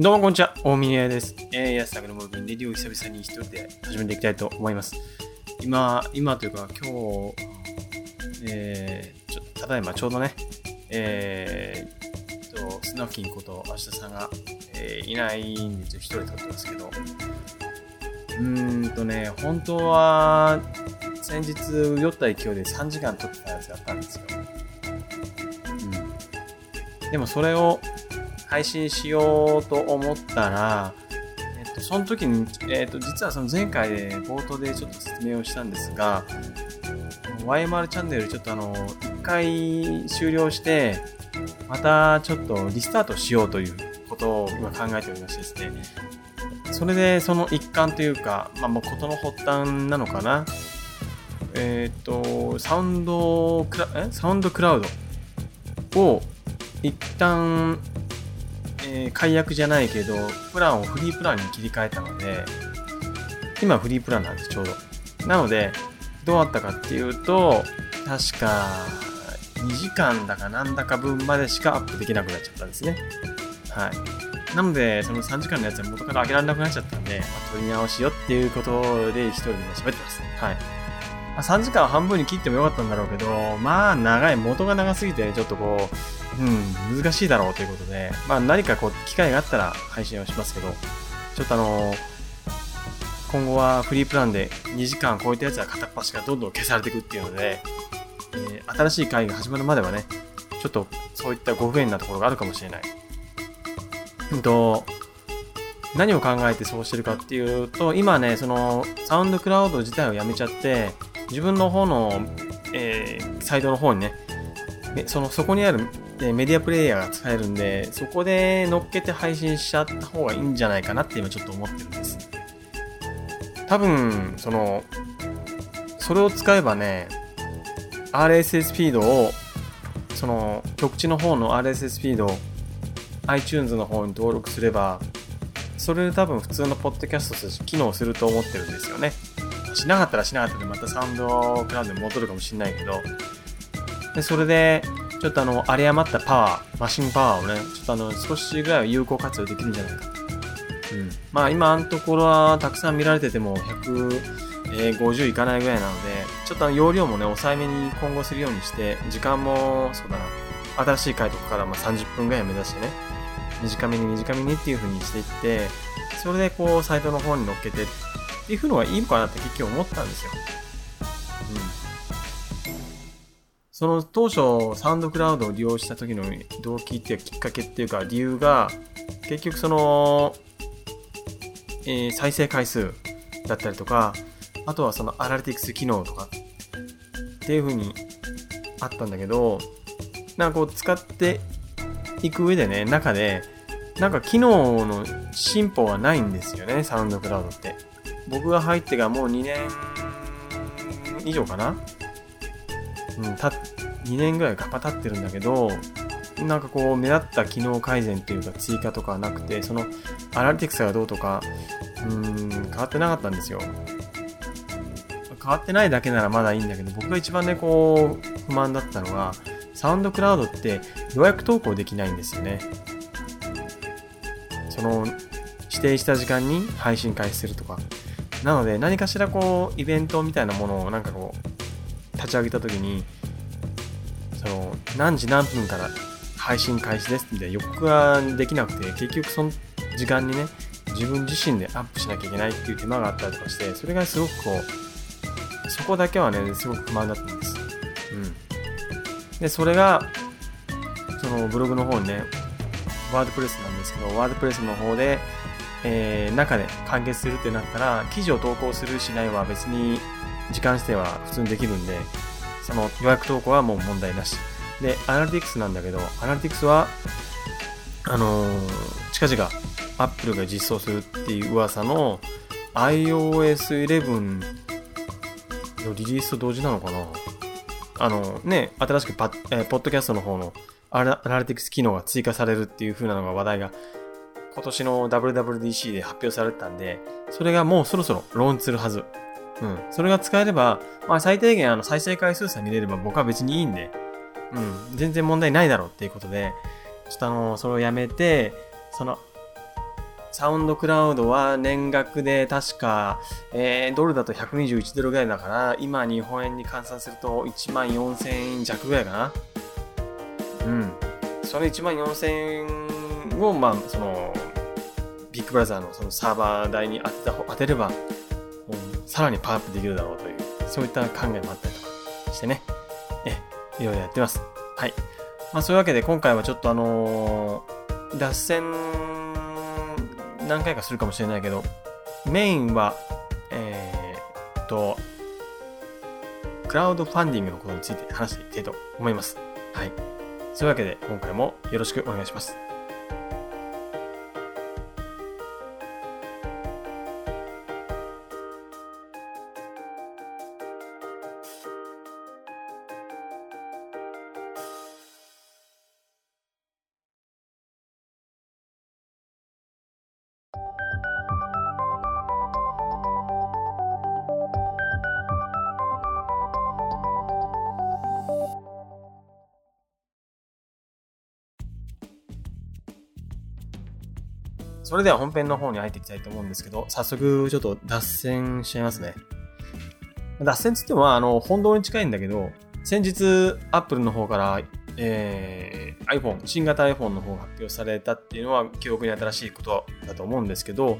どうもこんにちは、大宮です。えー、安田のムービーレディオ久々に一人で始めていきたいと思います。今、今というか今日、えー、ちょただいまちょうどね、えー、と、スナフキンこと明日さんが、えー、いないんで、一人で撮ってますけど、うーんとね、本当は、先日酔った勢いで3時間撮ったやつだったんですよ。うん。でもそれを、配信しようと思ったら、えっと、その時に、えっと、実はその前回で冒頭でちょっと説明をしたんですが、YMR チャンネルちょっとあの、一回終了して、またちょっとリスタートしようということを今考えておりましてですね、それでその一環というか、まあもう事の発端なのかな。えっ、と、サウンドクラ、え？サウンドクラウドを一旦えー、解約じゃないけど、プランをフリープランに切り替えたので、今フリープランなんです、ちょうど。なので、どうあったかっていうと、確か、2時間だかなんだか分までしかアップできなくなっちゃったんですね。はい。なので、その3時間のやつは元から上げられなくなっちゃったんで、まあ、取り直しよっていうことで一人で喋ってます。はい。まあ、3時間半分に切ってもよかったんだろうけど、まあ長い、元が長すぎて、ねちょっとこう、うん、難しいだろうということで、まあ何かこう、機会があったら配信をしますけど、ちょっとあのー、今後はフリープランで2時間超えたやつは片っ端がどんどん消されていくっていうので、えー、新しい会が始まるまではね、ちょっとそういったご不便なところがあるかもしれない。うんと、何を考えてそうしてるかっていうと、今ね、そのサウンドクラウド自体をやめちゃって、自分の方の、えー、サイトの方にね、そのそこにあるで、メディアプレイヤーが使えるんで、そこで乗っけて配信しちゃった方がいいんじゃないかなって今ちょっと思ってるんです。多分、その、それを使えばね、RSS フィードを、その、局地の方の RSS フィードを iTunes の方に登録すれば、それで多分普通のポッドキャストとして機能すると思ってるんですよね。しなかったらしなかったでまたサウンドクラウドに戻るかもしれないけど、でそれで、ちょっとあの、有り余ったパワー、マシンパワーをね、ちょっとあの、少しぐらいは有効活用できるんじゃないかと。うん。まあ今のところはたくさん見られてても150いかないぐらいなので、ちょっとあの容量もね、抑えめに今後するようにして、時間も、そうだな、新しい回とかからまあ30分ぐらい目指してね、短めに短めにっていう風にしていって、それでこう、サイトの方に乗っけてっていう風のがいいのかなって結局思ったんですよ。その当初サウンドクラウドを利用した時の動機っていうきっかけっていうか理由が結局その、えー、再生回数だったりとかあとはそのアナリティクス機能とかっていう風にあったんだけどなんかこう使っていく上でね中でなんか機能の進歩はないんですよねサウンドクラウドって。僕が入ってがもう2年以上かなうん、た2年ぐらいが経ってるんだけど、なんかこう、目立った機能改善っていうか追加とかはなくて、そのアナリティクスがどうとか、うん、変わってなかったんですよ。変わってないだけならまだいいんだけど、僕が一番ね、こう、不満だったのが、サウンドクラウドって予約投稿できないんですよね。その、指定した時間に配信開始するとか。なので、何かしらこう、イベントみたいなものをなんかこう、立ち上げた時にその何時何分から配信開始ですみたいな予告ができなくて結局その時間にね自分自身でアップしなきゃいけないっていう手間があったりとかしてそれがすごくこうそこだけはねすごく不満だったんです。うん。でそれがそのブログの方にねワードプレスなんですけどワードプレスの方でえー、中で完結するってなったら記事を投稿するしないは別に時間指定は普通にできるんで、その予約投稿はもう問題なし。で、アナリティクスなんだけど、アナリティクスは、あのー、近々 Apple が実装するっていう噂の iOS11 のリリースと同時なのかなあのね、新しくパえー、ポッドキャストの方のアナリティクス機能が追加されるっていう風なのが話題が今年の WWDC で発表されたんで、それがもうそろそろローンするはず。うん。それが使えれば、まあ最低限あの再生回数さえ見れれば僕は別にいいんで、うん。全然問題ないだろうっていうことで、ちょっとあの、それをやめて、その、サウンドクラウドは年額で確か、えー、ドルだと121ドルぐらいだから、今日本円に換算すると1万4000円弱ぐらいかな。うん。その1万4000円を、まあ、その、ビッグブラザーのそのサーバー代に当てた当てれば、う、さらにパワーアップできるだろうという、そういった考えもあったりとかしてね。え、いろいろやってます。はい。まあそういうわけで今回はちょっとあのー、脱線何回かするかもしれないけど、メインは、えー、っと、クラウドファンディングのことについて話していきたいと思います。はい。そういうわけで今回もよろしくお願いします。それでは本編の方に入っていきたいと思うんですけど、早速ちょっと脱線しちゃいますね。脱線つっても、あの、本堂に近いんだけど、先日、Apple の方から、えー、iPhone、新型 iPhone の方が発表されたっていうのは記憶に新しいことだと思うんですけど、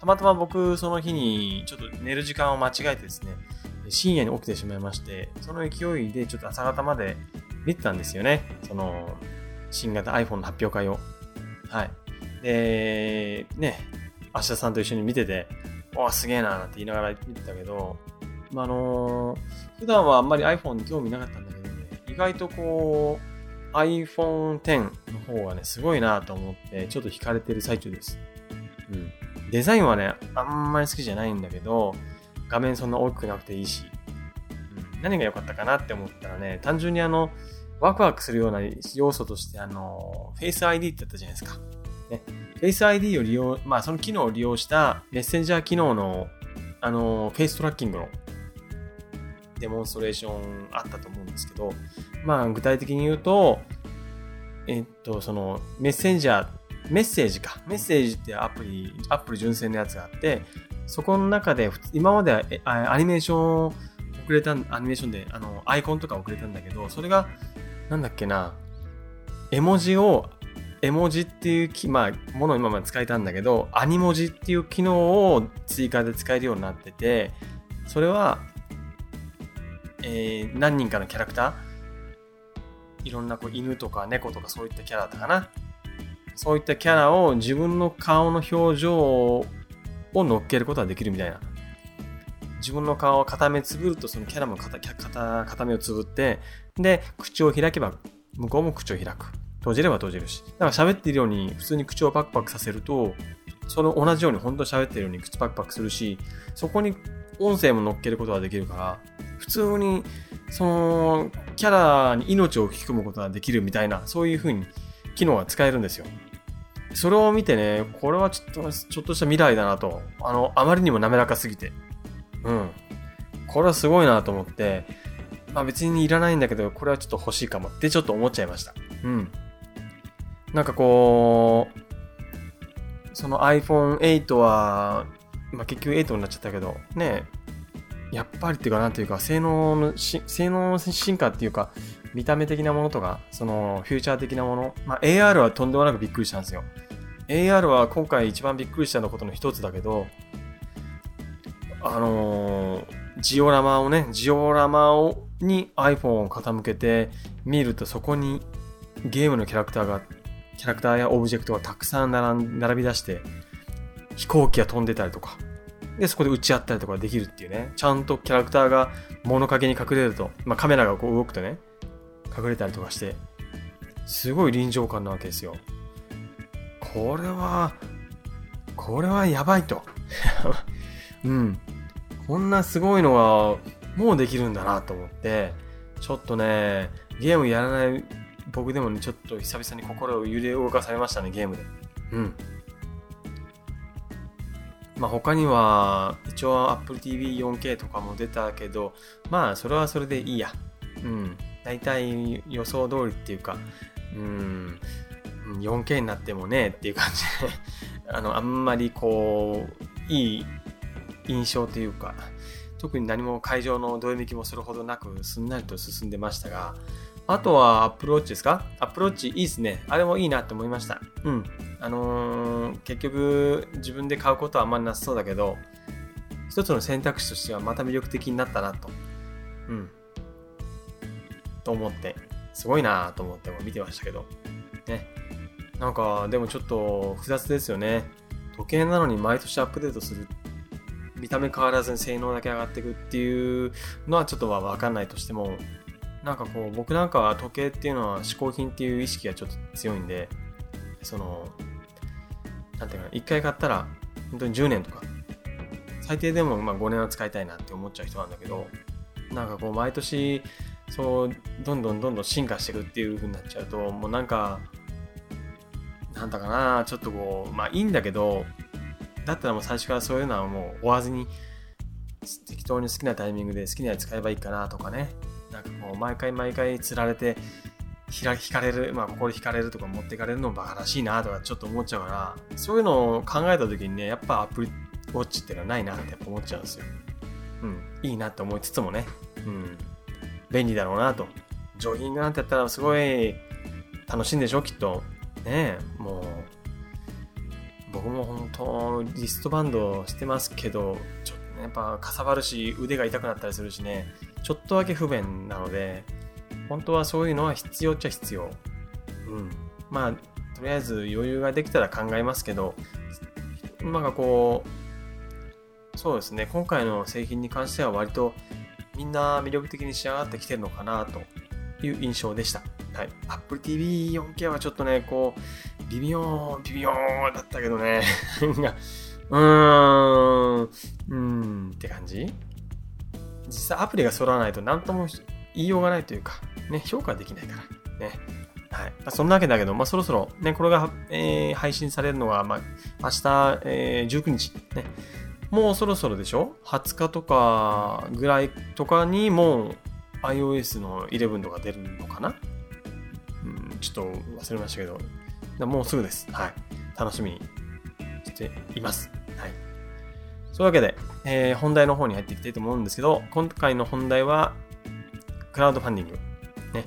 たまたま僕、その日にちょっと寝る時間を間違えてですね、深夜に起きてしまいまして、その勢いでちょっと朝方まで見てたんですよね。その、新型 iPhone の発表会を。はい。で、ね、明日さんと一緒に見てて、わすげえなーって言いながら見てたけど、まあ、あのー、普段はあんまり iPhone に興味なかったんだけどね、意外とこう、iPhone X の方がね、すごいなと思って、ちょっと惹かれてる最中です。うん。デザインはね、あんまり好きじゃないんだけど、画面そんな大きくなくていいし、うん、何が良かったかなって思ったらね、単純にあの、ワクワクするような要素として、あの、Face ID ってあったじゃないですか。ね、Face ID を利用、まあその機能を利用したメッセンジャー機能の、あの、フェイストラッキングのデモンストレーションあったと思うんですけど、まあ具体的に言うと、えっと、そのメッセンジャー、メッセージか。メッセージってアプリ、アップル純正のやつがあって、そこの中で、今まではアニメーション遅れた、アニメーションで、あの、アイコンとか遅れたんだけど、それが、なんだっけな、絵文字を絵文字っていうき、まあ、ものを今まで使えたんだけど、アニ文字っていう機能を追加で使えるようになってて、それは、えー、何人かのキャラクター、いろんなこう犬とか猫とかそういったキャラだったかな。そういったキャラを自分の顔の表情を乗っけることができるみたいな。自分の顔を片目つぶるとそのキャラも片片片目をつぶって、で、口を開けば向こうも口を開く。閉じれば閉じるし。だから喋ってるように普通に口をパクパクさせると、その同じように本当に喋ってるように口パクパクするし、そこに音声も乗っけることができるから、普通にそのキャラに命を吹き込むことができるみたいな、そういう風に機能が使えるんですよ。それを見てね、これはちょっと、ちょっとした未来だなと。あの、あまりにも滑らかすぎて。うん。これはすごいなと思って、まあ別にいらないんだけど、これはちょっと欲しいかもってちょっと思っちゃいました。うん。なんかこう、その iPhone8 は、まあ、結局8になっちゃったけど、ね、やっぱりっていうか、なんていうか、性能の性能の進化っていうか、見た目的なものとか、そのフューチャー的なもの、まあ、AR はとんでもなくびっくりしたんですよ。AR は今回一番びっくりしたのことの一つだけど、あのー、ジオラマをね、ジオラマをに iPhone を傾けて見るとそこにゲームのキャラクターがキャラクターやオブジェクトがたくさん並び出して、飛行機が飛んでたりとか、で、そこで撃ち合ったりとかできるっていうね、ちゃんとキャラクターが物陰に隠れると、まあ、カメラがこう動くとね、隠れたりとかして、すごい臨場感なわけですよ。これは、これはやばいと。うん。こんなすごいのは、もうできるんだなと思って、ちょっとね、ゲームやらない僕でもね、ちょっと久々に心を揺れ動かされましたね、ゲームで。うん。まあ他には、一応 Apple TV 4K とかも出たけど、まあそれはそれでいいや。うん。大体予想通りっていうか、うん。4K になってもねっていう感じで あの、あんまりこう、いい印象というか、特に何も会場のどよめきもそれほどなく、すんなりと進んでましたが、あとは Apple Watch ですか ?Apple Watch いいですね。あれもいいなって思いました。うん。あのー、結局自分で買うことはあんまりなさそうだけど、一つの選択肢としてはまた魅力的になったなと。うん。と思って、すごいなと思っても見てましたけど。ね。なんか、でもちょっと複雑ですよね。時計なのに毎年アップデートする。見た目変わらずに性能だけ上がっていくっていうのはちょっとはわかんないとしても、なんかこう、僕なんかは時計っていうのは嗜好品っていう意識がちょっと強いんで、その、なんていうかな、一回買ったら、本当に10年とか、最低でもまあ5年は使いたいなって思っちゃう人なんだけど、なんかこう、毎年、そう、どんどんどんどん進化していくっていう風になっちゃうと、もうなんか、なんだかな、ちょっとこう、まあいいんだけど、だったらもう最初からそういうのはもう追わずに、適当に好きなタイミングで好きなやつ使えばいいかなとかね。なんかこう、毎回毎回釣られて、ひら引かれる、まあ、ここで引かれるとか持っていかれるのもバカらしいなとかちょっと思っちゃうから、そういうのを考えた時にね、やっぱアプリウォッチっていうのはないなって思っちゃうんですよ。うん、いいなって思いつつもね、うん、便利だろうなと。ジョギングなんてやったらすごい楽しいんでしょ、きっと。ねえ、もう、僕も本当、リストバンドしてますけど、ちょっとね、やっぱかさばるし、腕が痛くなったりするしね、ちょっとだけ不便なので、本当はそういうのは必要っちゃ必要。うん。まあ、とりあえず余裕ができたら考えますけど、なんかこう、そうですね、今回の製品に関しては割とみんな魅力的に仕上がってきてるのかなという印象でした。はい。Apple TV 4K はちょっとね、こう、微妙、微妙だったけどね。うーん、うーんって感じ？実際アプリが揃わないと何とも言いようがないというか、ね、評価できないから。ね。はい。そんなわけだけど、まあ、そろそろ、ね、これが、えー、配信されるのは、まあ、明日、えー、19日、ね。もうそろそろでしょ ?20 日とかぐらいとかにもう iOS の11とか出るのかな？うん、ちょっと忘れましたけど、もうすぐです。はい。楽しみにしています。はい。そういうわけで、えー、本題の方に入っていきたいと思うんですけど、今回の本題は、クラウドファンディング。ね。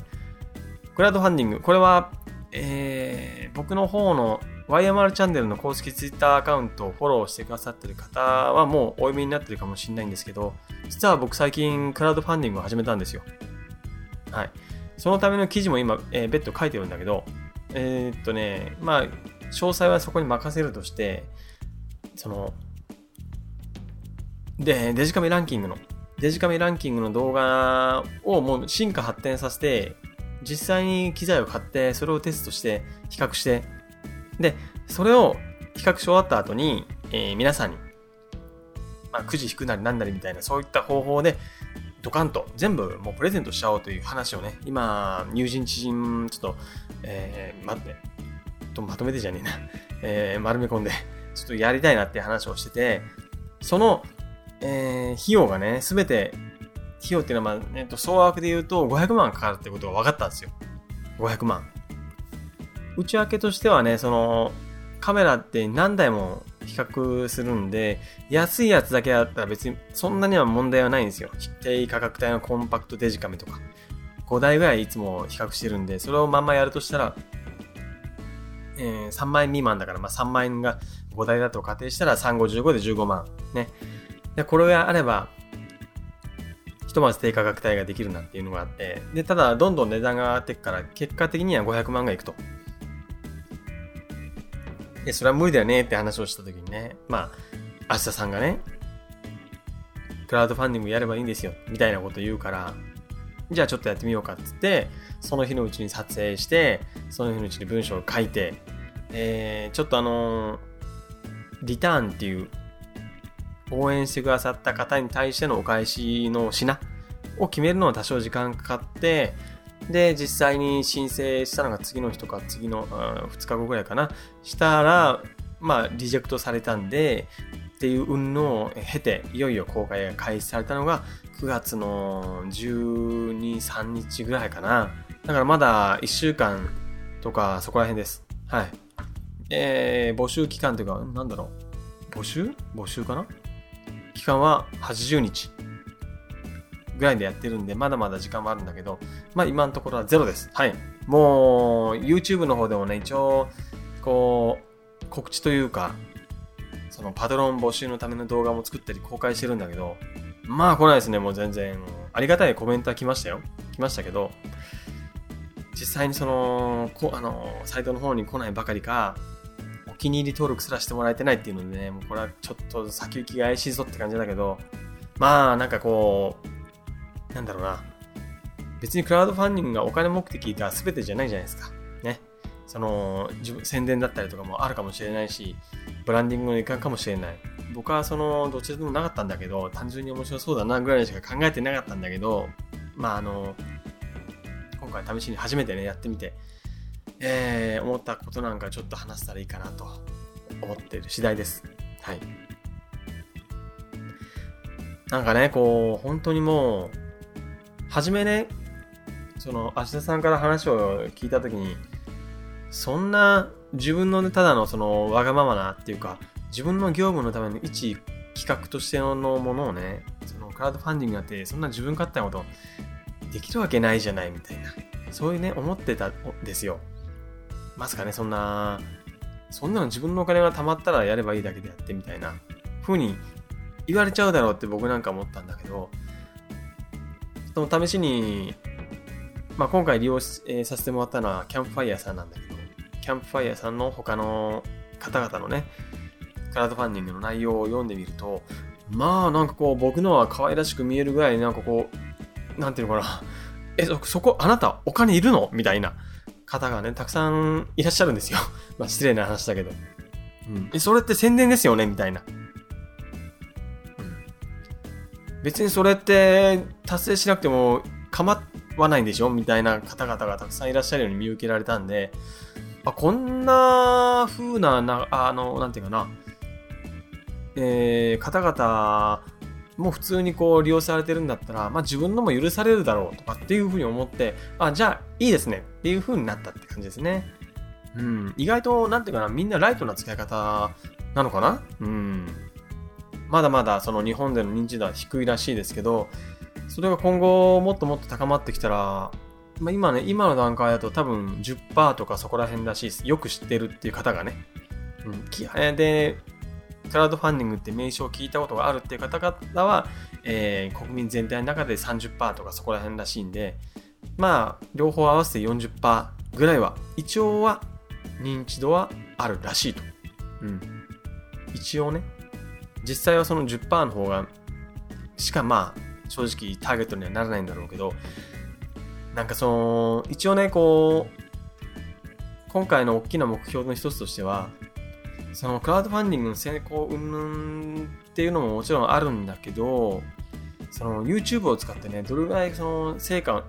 クラウドファンディング。これは、えー、僕の方の YMR チャンネルの公式 Twitter アカウントをフォローしてくださってる方はもうお読みになってるかもしれないんですけど、実は僕最近クラウドファンディングを始めたんですよ。はい。そのための記事も今、えー、別途書いてるんだけど、えー、っとね、まあ、詳細はそこに任せるとして、その、で、デジカメランキングの、デジカメランキングの動画をもう進化発展させて、実際に機材を買って、それをテストして、比較して、で、それを比較し終わった後に、えー、皆さんに、まあ、くじ引くなりなんなりみたいな、そういった方法で、ドカンと全部もうプレゼントしちゃおうという話をね、今、友人知人、ちょっと、えー、待って、とまとめてじゃねえな、えー、丸め込んで、ちょっとやりたいなって話をしてて、そのえー、費用がね、すべて、費用っていうのは、まあ、えっと、総額で言うと500万かかるってことが分かったんですよ。500万。内訳としてはね、その、カメラって何台も比較するんで、安いやつだけだったら別にそんなには問題はないんですよ。低価格帯のコンパクトデジカメとか。5台ぐらいいつも比較してるんで、それをまんまやるとしたら、えー、3万円未満だから、まあ3万円が5台だと仮定したら355で15万。ね。で、これがあれば、ひとまず低価格帯ができるなっていうのがあって、で、ただ、どんどん値段が上がっていくから、結果的には500万がいくと。で、それは無理だよねって話をした時にね、まあ、明日さんがね、クラウドファンディングやればいいんですよ、みたいなこと言うから、じゃあちょっとやってみようかって言って、その日のうちに撮影して、その日のうちに文章を書いて、えー、ちょっとあのー、リターンっていう応援してくださった方に対してのお返しの品を決めるのは多少時間かかって、で、実際に申請したのが次の日とか次の2日後ぐらいかな、したら、まあ、リジェクトされたんで、っていう運のを経て、いよいよ公開が開始されたのが9月の12、3日ぐらいかな。だからまだ1週間とかそこら辺です。はい。えー、募集期間というか、なんだろう。募集？募集かな？期間は80日ぐらいでやってるんで、まだまだ時間もあるんだけど、まあ今のところはゼロです。はい。もう、YouTube の方でもね、一応、こう、告知というか、そのパトロン募集のための動画も作ったり公開してるんだけど、まあ来ないですね、もう全然。ありがたいコメントは来ましたよ。来ましたけど、実際にその、こあの、サイトの方に来ないばかりか、気に入り登録すらしてもらえてないっていうのでね、もうこれはちょっと先行きが怪しいぞって感じだけど、まあなんかこう、なんだろうな。別にクラウドファンディングがお金目的が全てじゃないじゃないですか。ね。その、宣伝だったりとかもあるかもしれないし、ブランディングの一環かもしれない。僕はその、どっちでもなかったんだけど、単純に面白そうだなぐらいしか考えてなかったんだけど、まああの、今回試しに初めてね、やってみて、えー、思ったことなんかちょっと話せたらいいかなと思っている次第です。はい。なんかね、こう、本当にもう、初めね、その、芦田さんから話を聞いたときに、そんな自分の、ね、ただのそのわがままなっていうか、自分の業務のための一企画としてのものをね、そのクラウドファンディングやって、そんな自分勝手なことできるわけないじゃないみたいな。そういうね、思ってたんですよ。まさかね、そんな、そんなの自分のお金が貯まったらやればいいだけでやってみたいな風に言われちゃうだろうって僕なんか思ったんだけど、その試しに、まあ、今回利用、えー、させてもらったのはキャンプファイヤーさんなんだけど、キャンプファイヤーさんの他の方々のね、クラウドファンディングの内容を読んでみると、まあなんかこう僕のは可愛らしく見えるぐらいなんかこう、なんていうのかな、え、そ、そこあなたお金いるの？みたいな。方がね、たくさんいらっしゃるんですよ。まあ失礼な話だけど。うん。え、それって宣伝ですよね？みたいな。うん。別にそれって達成しなくても構わないんでしょ？みたいな方々がたくさんいらっしゃるように見受けられたんで、あ、こんな風な、な、あの、なんていうかな、えー、方々もう普通にこう利用されてるんだったら、まあ自分のも許されるだろうとかっていう風に思って、あ、じゃあいいですねっていう風になったって感じですね。うん、意外と、なんていうかな、みんなライトな使い方なのかな？うん。まだまだその日本での認知度は低いらしいですけど、それが今後もっともっと高まってきたら、まあ、今ね、今の段階だと多分10%とかそこら辺らしいです。よく知ってるっていう方がね。うん、で、クラウドファンディングって名称を聞いたことがあるっていう方々は、えー、国民全体の中で30%とかそこら辺らしいんで、まあ、両方合わせて40%ぐらいは、一応は認知度はあるらしいと。うん。一応ね。実際はその10%の方が、しかまあ、正直ターゲットにはならないんだろうけど、なんかその、一応ね、こう、今回の大きな目標の一つとしては、そのクラウドファンディングの成功云々っていうのももちろんあるんだけど、その YouTube を使ってね、どれぐらいその成果を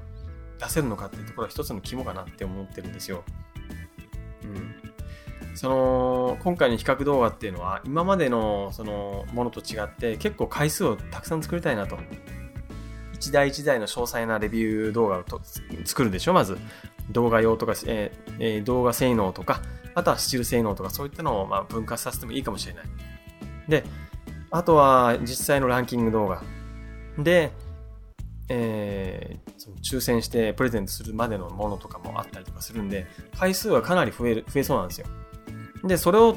出せるのかっていうところは一つの肝かなって思ってるんですよ。うん。その、今回の比較動画っていうのは、今までのそのものと違って結構回数をたくさん作りたいなと。一台一台の詳細なレビュー動画をと作るでしょ、まず。動画用とか、えーえー、動画性能とか、あとはスチール性能とかそういったのをま分割させてもいいかもしれない。で、あとは実際のランキング動画。で、えー、その抽選してプレゼントするまでのものとかもあったりとかするんで、回数はかなり増える、増えそうなんですよ。で、それを、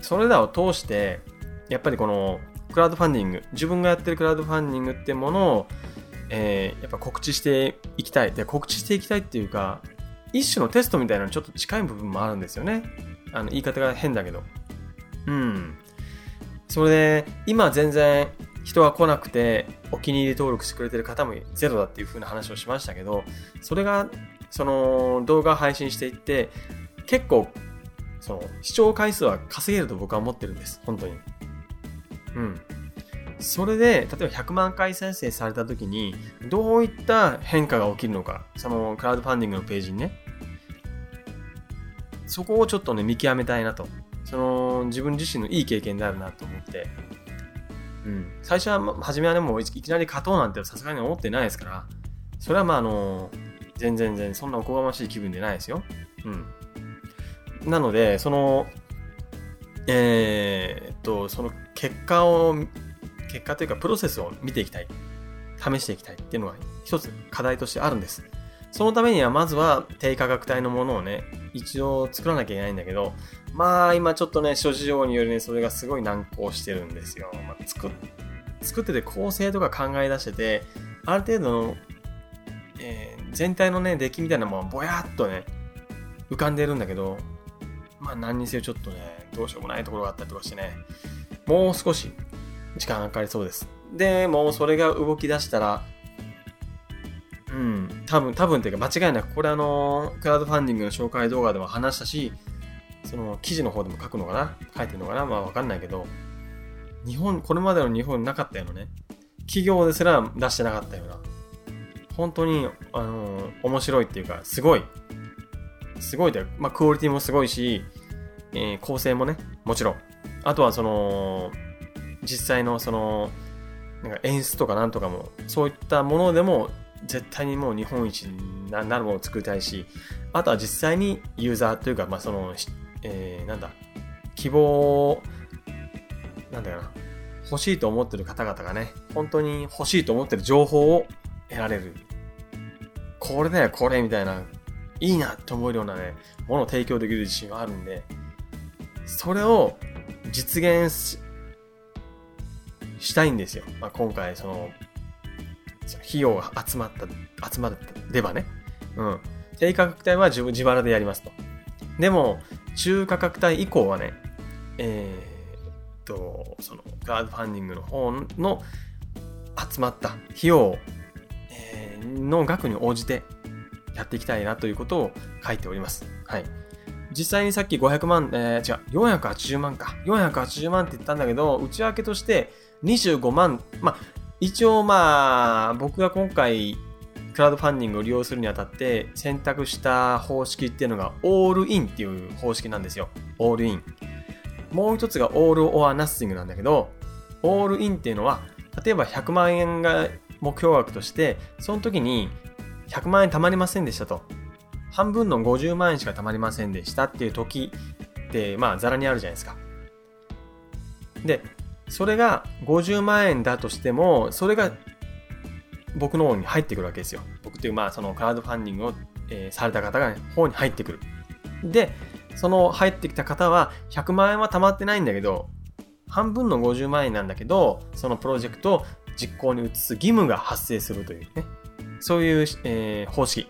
それらを通して、やっぱりこのクラウドファンディング、自分がやってるクラウドファンディングってものをえー、やっぱ告知していきたい。で、告知していきたいっていうか、一種のテストみたいなのにちょっと近い部分もあるんですよね。あの、言い方が変だけど。うん。それで、今全然人が来なくて、お気に入り登録してくれてる方もゼロだっていう風な話をしましたけど、それが、その、動画配信していって、結構、その、視聴回数は稼げると僕は思ってるんです。本当に。うん。それで、例えば100万回再生された時に、どういった変化が起きるのか、そのクラウドファンディングのページにね、そこをちょっとね、見極めたいなと。その、自分自身のいい経験になるなと思って、うん。最初は、初めはね、もういきなり勝とうなんてさすがに思ってないですから、それはまあ、あの、全然全然、そんなおこがましい気分でないですよ。うん。なので、その、えー、っと、その結果を、結果というかプロセスを見ていきたい。試していきたいっていうのが一つ課題としてあるんです。そのためにはまずは低価格帯のものをね、一応作らなきゃいけないんだけど、まあ今ちょっとね、諸事情によりね、それがすごい難航してるんですよ。まあ、作作ってて構成とか考え出してて、ある程度の、えー、全体のね、出来みたいなものはぼやっとね、浮かんでるんだけど、まあ何にせよちょっとね、どうしようもないところがあったりとかしてね、もう少し時間かかりそうです。で、もそれが動き出したら、うん、多分、多分っていうか間違いなく、これあの、クラウドファンディングの紹介動画でも話したし、その記事の方でも書くのかな？書いてるのかな？まあわかんないけど、日本、これまでの日本なかったようなね、企業ですら出してなかったような、本当に、あの面白いっていうか、すごい、すごいで、まあ、クオリティもすごいし、えー、構成もね、もちろん。あとはその、実際のその、なんか演出とかなんとかも、そういったものでも絶対にもう日本一になるものを作りたいし、あとは実際にユーザーというか、まあその、えー、なんだ、希望、なんだよな、欲しいと思ってる方々がね、本当に欲しいと思ってる情報を得られる。これだよ、これみたいな、いいなって思えるようなね、ものを提供できる自信はあるんで、それを実現したいんですよ。まあ、今回、その、費用が集まった、集まればね。うん。低価格帯は自自腹でやりますと。でも、中価格帯以降はね、えー、っと、その、クラウドファンディングの方の集まった費用、えー、の額に応じてやっていきたいなということを書いております。はい。実際にさっき500万、えー、違う、480万か。480万って言ったんだけど、内訳として25万、まあ、一応まあ、僕が今回、クラウドファンディングを利用するにあたって選択した方式っていうのがオールインっていう方式なんですよ。オールイン。もう一つがオールオアナッシングなんだけど、オールインっていうのは、例えば100万円が目標額として、その時に100万円貯まりませんでしたと。半分の50万円しか貯まりませんでしたっていう時って、まあ、ざらにあるじゃないですか。で、それが50万円だとしても、それが僕の方に入ってくるわけですよ。僕っていう、まあ、そのクラウドファンディングを、された方が、ね、方に入ってくる。で、その入ってきた方は100万円は貯まってないんだけど、半分の50万円なんだけど、そのプロジェクトを実行に移す義務が発生するというね。そういう、えー、方式。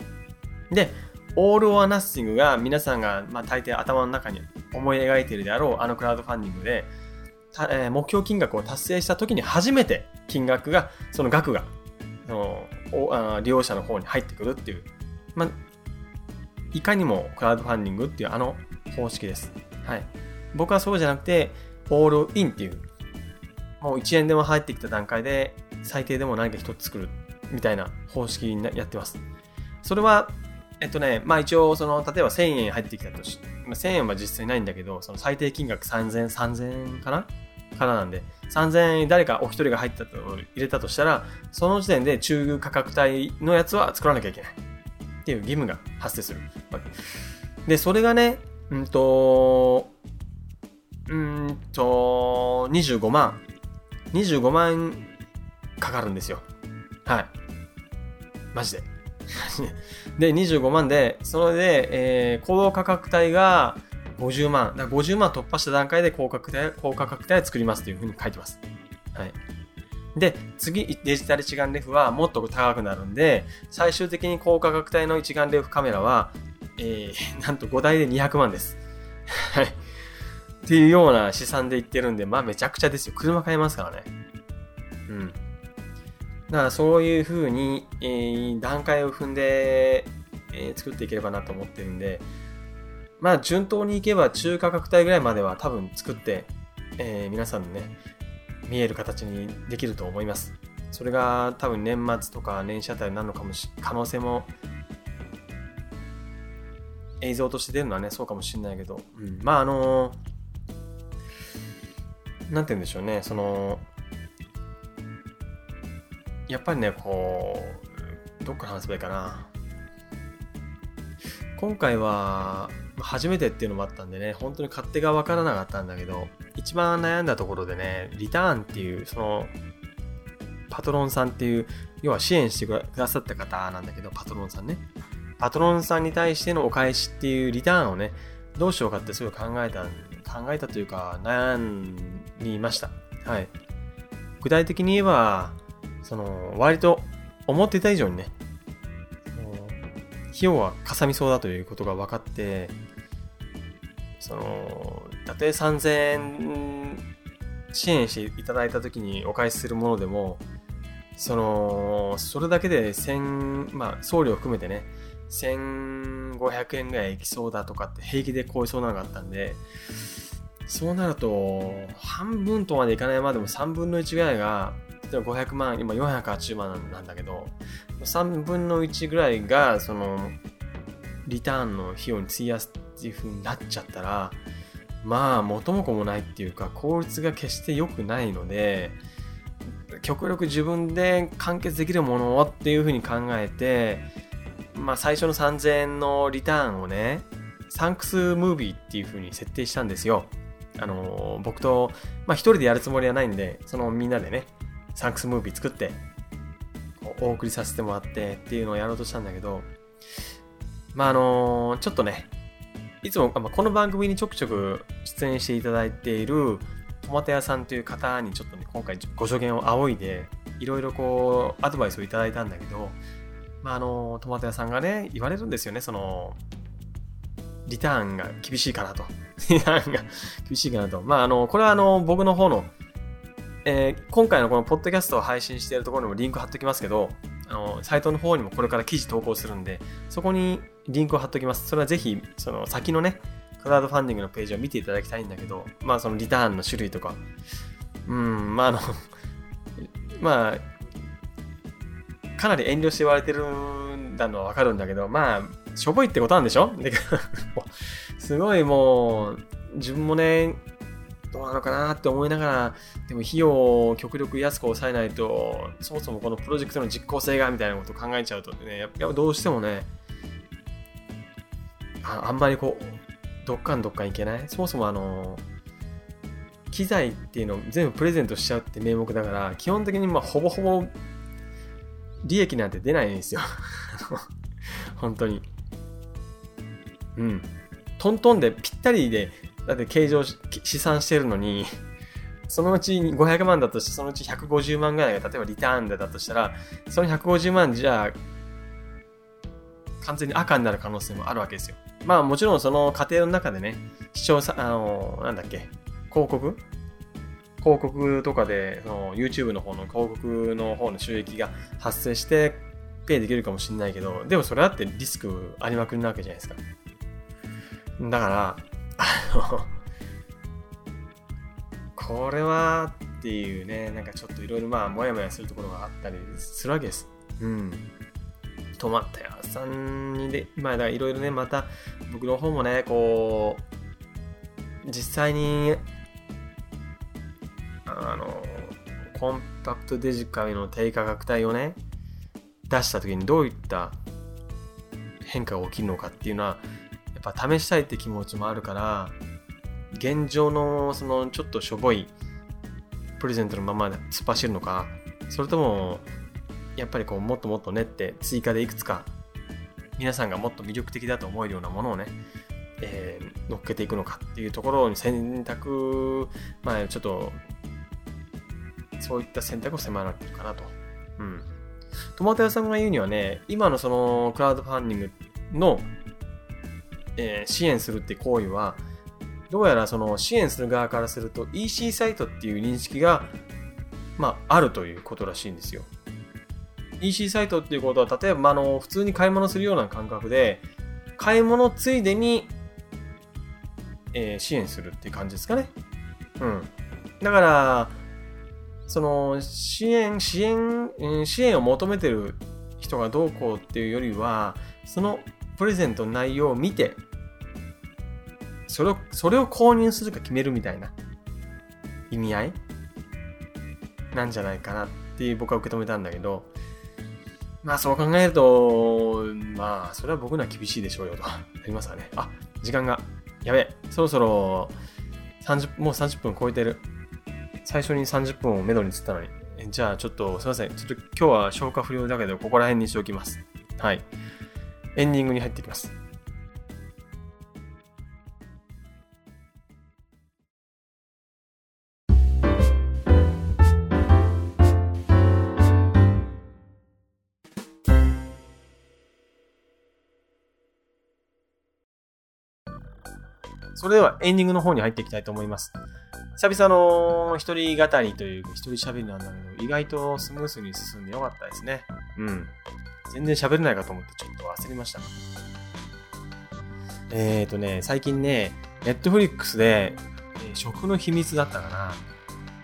で、オール・オア・ナッシングが皆さんが、まあ、大抵頭の中に思い描いているであろうあのクラウドファンディングで、え、目標金額を達成した時に初めて金額が、その額が、そのあ利用者の方に入ってくるっていう、まあ、いかにもクラウドファンディングっていうあの方式です。はい。僕はそうじゃなくて、オールインっていう、もう1円でも入ってきた段階で、最低でも何か一つ作るみたいな方式にやってます。それは、えっとね、まあ一応、その、例えば1000円入ってきたとし、1000円は実際ないんだけど、その最低金額3000、3000円かなからなんで、3000円誰かお一人が入ったと、入れたとしたら、その時点で中級価格帯のやつは作らなきゃいけない。っていう義務が発生する。で、それがね、うんと、うんと、25万。25万かかるんですよ。はい。マジで。で、25万で、それで、えー、高価格帯が、50万。だ50万突破した段階で高価格帯、高価格帯を作りますというふうに書いてます。はい。で、次、デジタル一眼レフはもっと高くなるんで、最終的に高価格帯の一眼レフカメラは、えー、なんと5台で200万です。はい。っていうような試算で言ってるんで、まあめちゃくちゃですよ。車買えますからね。うん。だからそういう風に、えー、段階を踏んで、えー、作っていければなと思ってるんで、まあ順当にいけば中価格帯ぐらいまでは多分作って、えー、皆さんのね、見える形にできると思います。それが多分年末とか年始あたりになるのかもし、可能性も映像として出るのはね、そうかもしれないけど、うん、まああのなんて言うんでしょうね、その、やっぱりね、こう、どっから話せばいいかな。今回は、初めてっていうのもあったんでね、本当に勝手がわからなかったんだけど、一番悩んだところでね、リターンっていう、その、パトロンさんっていう、要は支援してくださった方なんだけど、パトロンさんね。パトロンさんに対してのお返しっていうリターンをね、どうしようかってすごい考えた、考えたというか、悩みました。はい。具体的に言えば、その、割と思ってた以上にね、費用はかさみそうだということが分かって、その、たとえ3000円支援していただいた時にお返しするものでも、その、それだけで千、まあ、送料含めてね、1500円ぐらいいきそうだとかって平気で超えそうなのがあったんで、そうなると、半分とまでいかないまでも3分の1ぐらいが、例えば500万、今480万なんだけど、3分の1ぐらいが、その、リターンの費用に費やすっていう風になっちゃったら、まあ、元も子もないっていうか、効率が決して良くないので、極力自分で完結できるものをっていう風に考えて、まあ、最初の3000円のリターンをね、サンクスムービーっていう風に設定したんですよ。あの僕と、まあ、一人でやるつもりはないんで、そのみんなでね、サンクスムービー作って、お送りさせてもらってっていうのをやろうとしたんだけど、まあ、あのちょっとね、いつも、ま、この番組にちょくちょく出演していただいているトマト屋さんという方にちょっとね、今回ご助言を仰いで、いろいろこう、アドバイスをいただいたんだけど、まあ、あの、トマト屋さんがね、言われるんですよね、その、リターンが厳しいかなと。リターンが厳しいかなと。まあ、あの、これはあの、僕の方の、えー、今回のこのポッドキャストを配信しているところにもリンク貼っときますけど、あの、サイトの方にもこれから記事投稿するんで、そこにリンクを貼っときます。それはぜひ、その先のね、クラウドファンディングのページを見ていただきたいんだけど、まあそのリターンの種類とか、うん、まああの まあ、かなり遠慮して言われてるんだのはわかるんだけど、まあ、しょぼいってことなんでしょ？すごいもう、自分もね、どうなのかなって思いながら、でも費用を極力安く抑えないと、そもそもこのプロジェクトの実効性がみたいなことを考えちゃうとね、やっぱどうしてもね、ああんまりこう、どっかんどっかんいけない？そもそもあの、機材っていうのを全部プレゼントしちゃうって名目だから、基本的にまあほぼほぼ利益なんて出ないんですよ。本当に。うん。トントンでぴったりでだって計上試算してるのに、そのうち500万だとして、そのうち150万ぐらいが例えばリターンでだとしたら、その150万じゃあ、完全に赤になる可能性もあるわけですよ。まあもちろんその過程の中でね、視聴者、あの、なんだっけ、広告？広告とかで、その YouTube の方の広告の方の収益が発生して、ペイできるかもしれないけど、でもそれだってリスクありまくりなわけじゃないですか。だから、あの、これはっていうね、なんかちょっといろいろまあ、もやもやするところがあったりするわけです。うん。止まった屋さんにで、まあ、いろいろね、また僕の方もね、こう、実際に、あの、コンパクトデジカメの低価格帯をね、出した時にどういった変化が起きるのかっていうのは、やっぱ試したいって気持ちもあるから現状のそのちょっとしょぼいプレゼントのまま突っ走るのかそれともやっぱりこうもっともっと練って追加でいくつか皆さんがもっと魅力的だと思えるようなものをね、えー、乗っけていくのかっていうところに選択まあちょっとそういった選択を迫られてるかなと。うん。トマト屋さんが言うにはね、今のそのクラウドファンディングのえー、支援するって行為は、どうやらその支援する側からすると EC サイトっていう認識が、まあ、あるということらしいんですよ。EC サイトっていうことは、例えば、あの、普通に買い物するような感覚で、買い物ついでに、えー、支援するっていう感じですかね。うん。だから、その、支援、支援、支援を求めてる人がどうこうっていうよりは、そのプレゼントの内容を見て、それを、それを購入するか決めるみたいな意味合い？なんじゃないかなっていう僕は受け止めたんだけど、まあそう考えると、まあそれは僕には厳しいでしょうよと。ありますわね。あ、時間が。やべえ。そろそろ30、もう30分超えてる。最初に30分をめどにつったのに。じゃあちょっとすいません。ちょっと今日は消化不良だけど、ここら辺にしておきます。はい。エンディングに入っていきます。それではエンディングの方に入っていきたいと思います。久々の一人語りというか一人喋りなんだけど、意外とスムースに進んでよかったですね。うん。全然喋れないかと思ってちょっと焦りました。えっ、ー、とね、最近ね、ネットフリックスで、えー、食の秘密だったかな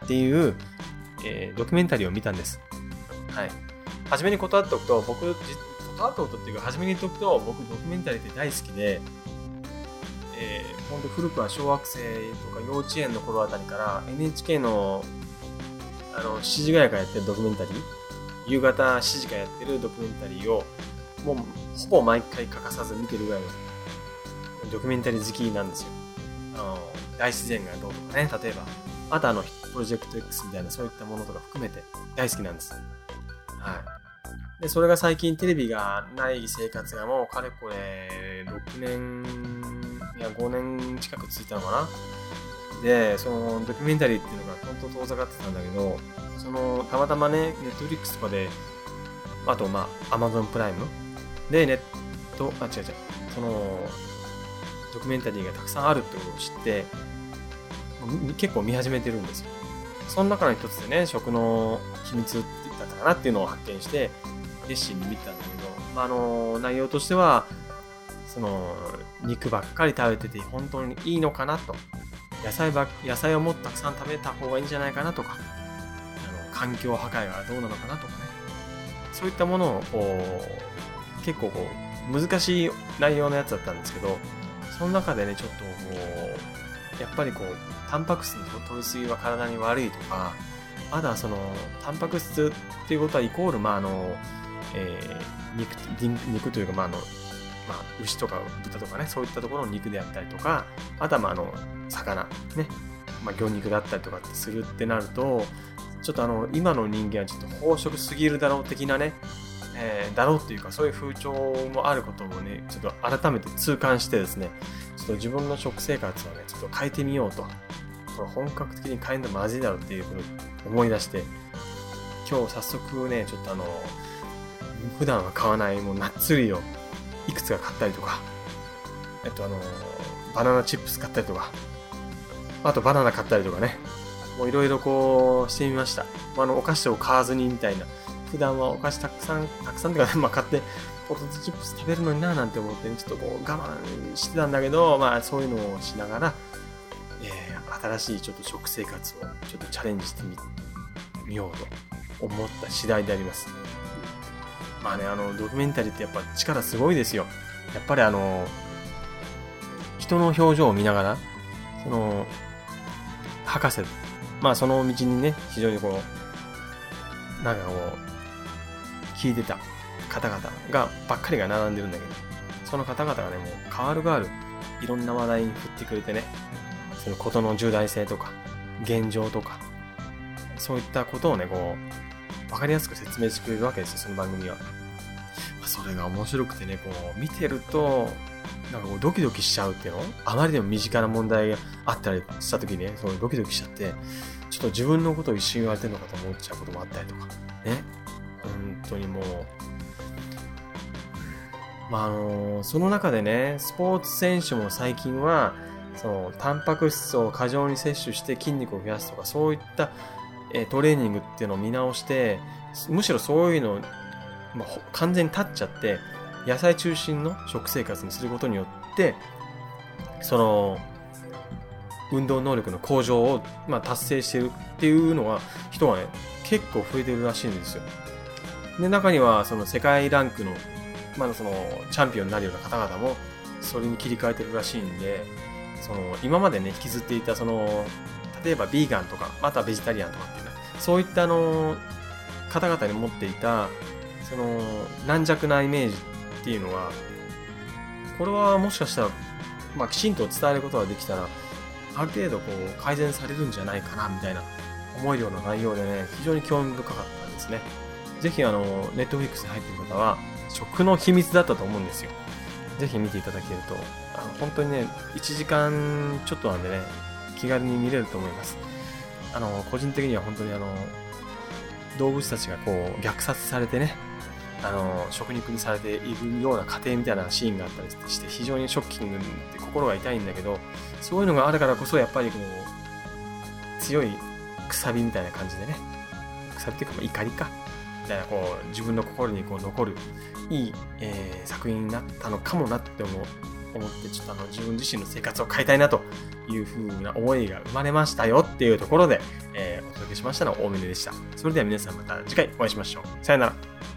っていう、えー、ドキュメンタリーを見たんです。はい。初めに断っておくと、僕、断っておくとっていうか、初めに言っておくと、僕ドキュメンタリーって大好きで、えー、ほんと古くは小学生とか幼稚園の頃あたりから NHK のあの7時ぐらいからやってるドキュメンタリー夕方7時からやってるドキュメンタリーをもうほぼ毎回欠かさず見てるぐらいのドキュメンタリー好きなんですよ。あの大自然がどうとかね、例えば。あとあの、プロジェクト X みたいなそういったものとか含めて大好きなんです。はい。で、それが最近テレビがない生活がもうかれこれ6年や5年近く続いたのかな。でそのドキュメンタリーっていうのが本当遠ざかってたんだけどそのたまたまねネットフリックスとかであとまあアマゾンプライム？でネットあ違う違う。そのドキュメンタリーがたくさんあるってことを知って結構見始めてるんですよ。その中の一つでね食の秘密って言ったかなっていうのを発見して熱心に見たんだけど、まあ、あの内容としてはその肉ばっかり食べてて本当にいいのかなと。野菜ば野菜をもっとたくさん食べた方がいいんじゃないかなとか。あの環境破壊がどうなのかなとかね。そういったものを結構こう難しい内容のやつだったんですけどその中でねちょっとこうやっぱりこうタンパク質の取りすぎは体に悪いとかまだそのタンパク質っていうことはイコールまああの、えー、肉肉というかまああのまあ、牛とか豚とかね、そういったところの肉であったりとか、あとはまあ、あの、魚、ね、まあ、魚肉だったりとかってするってなると、ちょっとあの、今の人間はちょっと飽食すぎるだろう的なね、えー、だろうっていうか、そういう風潮もあることをね、ちょっと改めて痛感してですね、ちょっと自分の食生活をね、ちょっと変えてみようと。これ本格的に変えるのまずいだろうっていうことを思い出して、今日早速ね、ちょっとあの、普段は買わないもうナッツ類をいくつか買ったりとか、えっとあの、バナナチップス買ったりとか、あとバナナ買ったりとかね、もういろいろこうしてみました。あの、お菓子を買わずにみたいな。普段はお菓子たくさん、たくさんっていうか、ね、まあ買って、ポテトチップス食べるのにななんて思って、ね、ちょっとこう我慢してたんだけど、まあそういうのをしながら、えー、新しいちょっと食生活をちょっとチャレンジしてみようと思った次第であります。まあね、あの、ドキュメンタリーってやっぱ力すごいですよ。やっぱりあの、人の表情を見ながら、その、博士、まあその道にね、非常にこう、なんかこう、聞いてた方々が、ばっかりが並んでるんだけど、その方々がね、もう変わる変わる、いろんな話題に振ってくれてね、そのことの重大性とか、現状とか、そういったことをね、こう、分かりやすく説明してくれるわけですよ、その番組は。それが面白くてね、こう、見てると、なんかこうドキドキしちゃうっていうの？あまりでも身近な問題があったりした時にね、そのドキドキしちゃって、ちょっと自分のことを一瞬言われてるのかと思っちゃうこともあったりとか、ね。本当にもう、まああの、その中でね、スポーツ選手も最近は、その、タンパク質を過剰に摂取して筋肉を増やすとか、そういったえトレーニングっていうのを見直して、むしろそういうのを、ま、完全に立っちゃって、野菜中心の食生活にすることによって、その、運動能力の向上を、まあ、達成してるっていうのは、人がね、結構増えてるらしいんですよ。で、中には、その世界ランクの、まだその、チャンピオンになるような方々も、それに切り替えてるらしいんで、その、今までね、引きずっていた、その、例えばビーガンとか、またベジタリアンとかっていうね、そういったあの、方々に持っていた、その軟弱なイメージっていうのはこれはもしかしたら、まあ、きちんと伝えることができたらある程度こう改善されるんじゃないかなみたいな思えるような内容でね非常に興味深かったんですね。ぜひあのネットフリックスに入ってる方は食の秘密だったと思うんですよ。ぜひ見ていただけるとあの本当にね1時間ちょっとなんでね気軽に見れると思います。あの個人的には本当にあの動物たちがこう虐殺されてねあの食肉にされているような過程みたいなシーンがあったりして非常にショッキングで心が痛いんだけどそういうのがあるからこそやっぱりこう強いくさびみたいな感じでねくさびっていうか怒りかみたいなこう自分の心にこう残るいい、えー、作品になったのかもなって思う。思ってちょっとあの自分自身の生活を変えたいなというふうな思いが生まれましたよっていうところで、えー、お届けしましたのは大峰でした。それでは皆さんまた次回お会いしましょう。さよなら。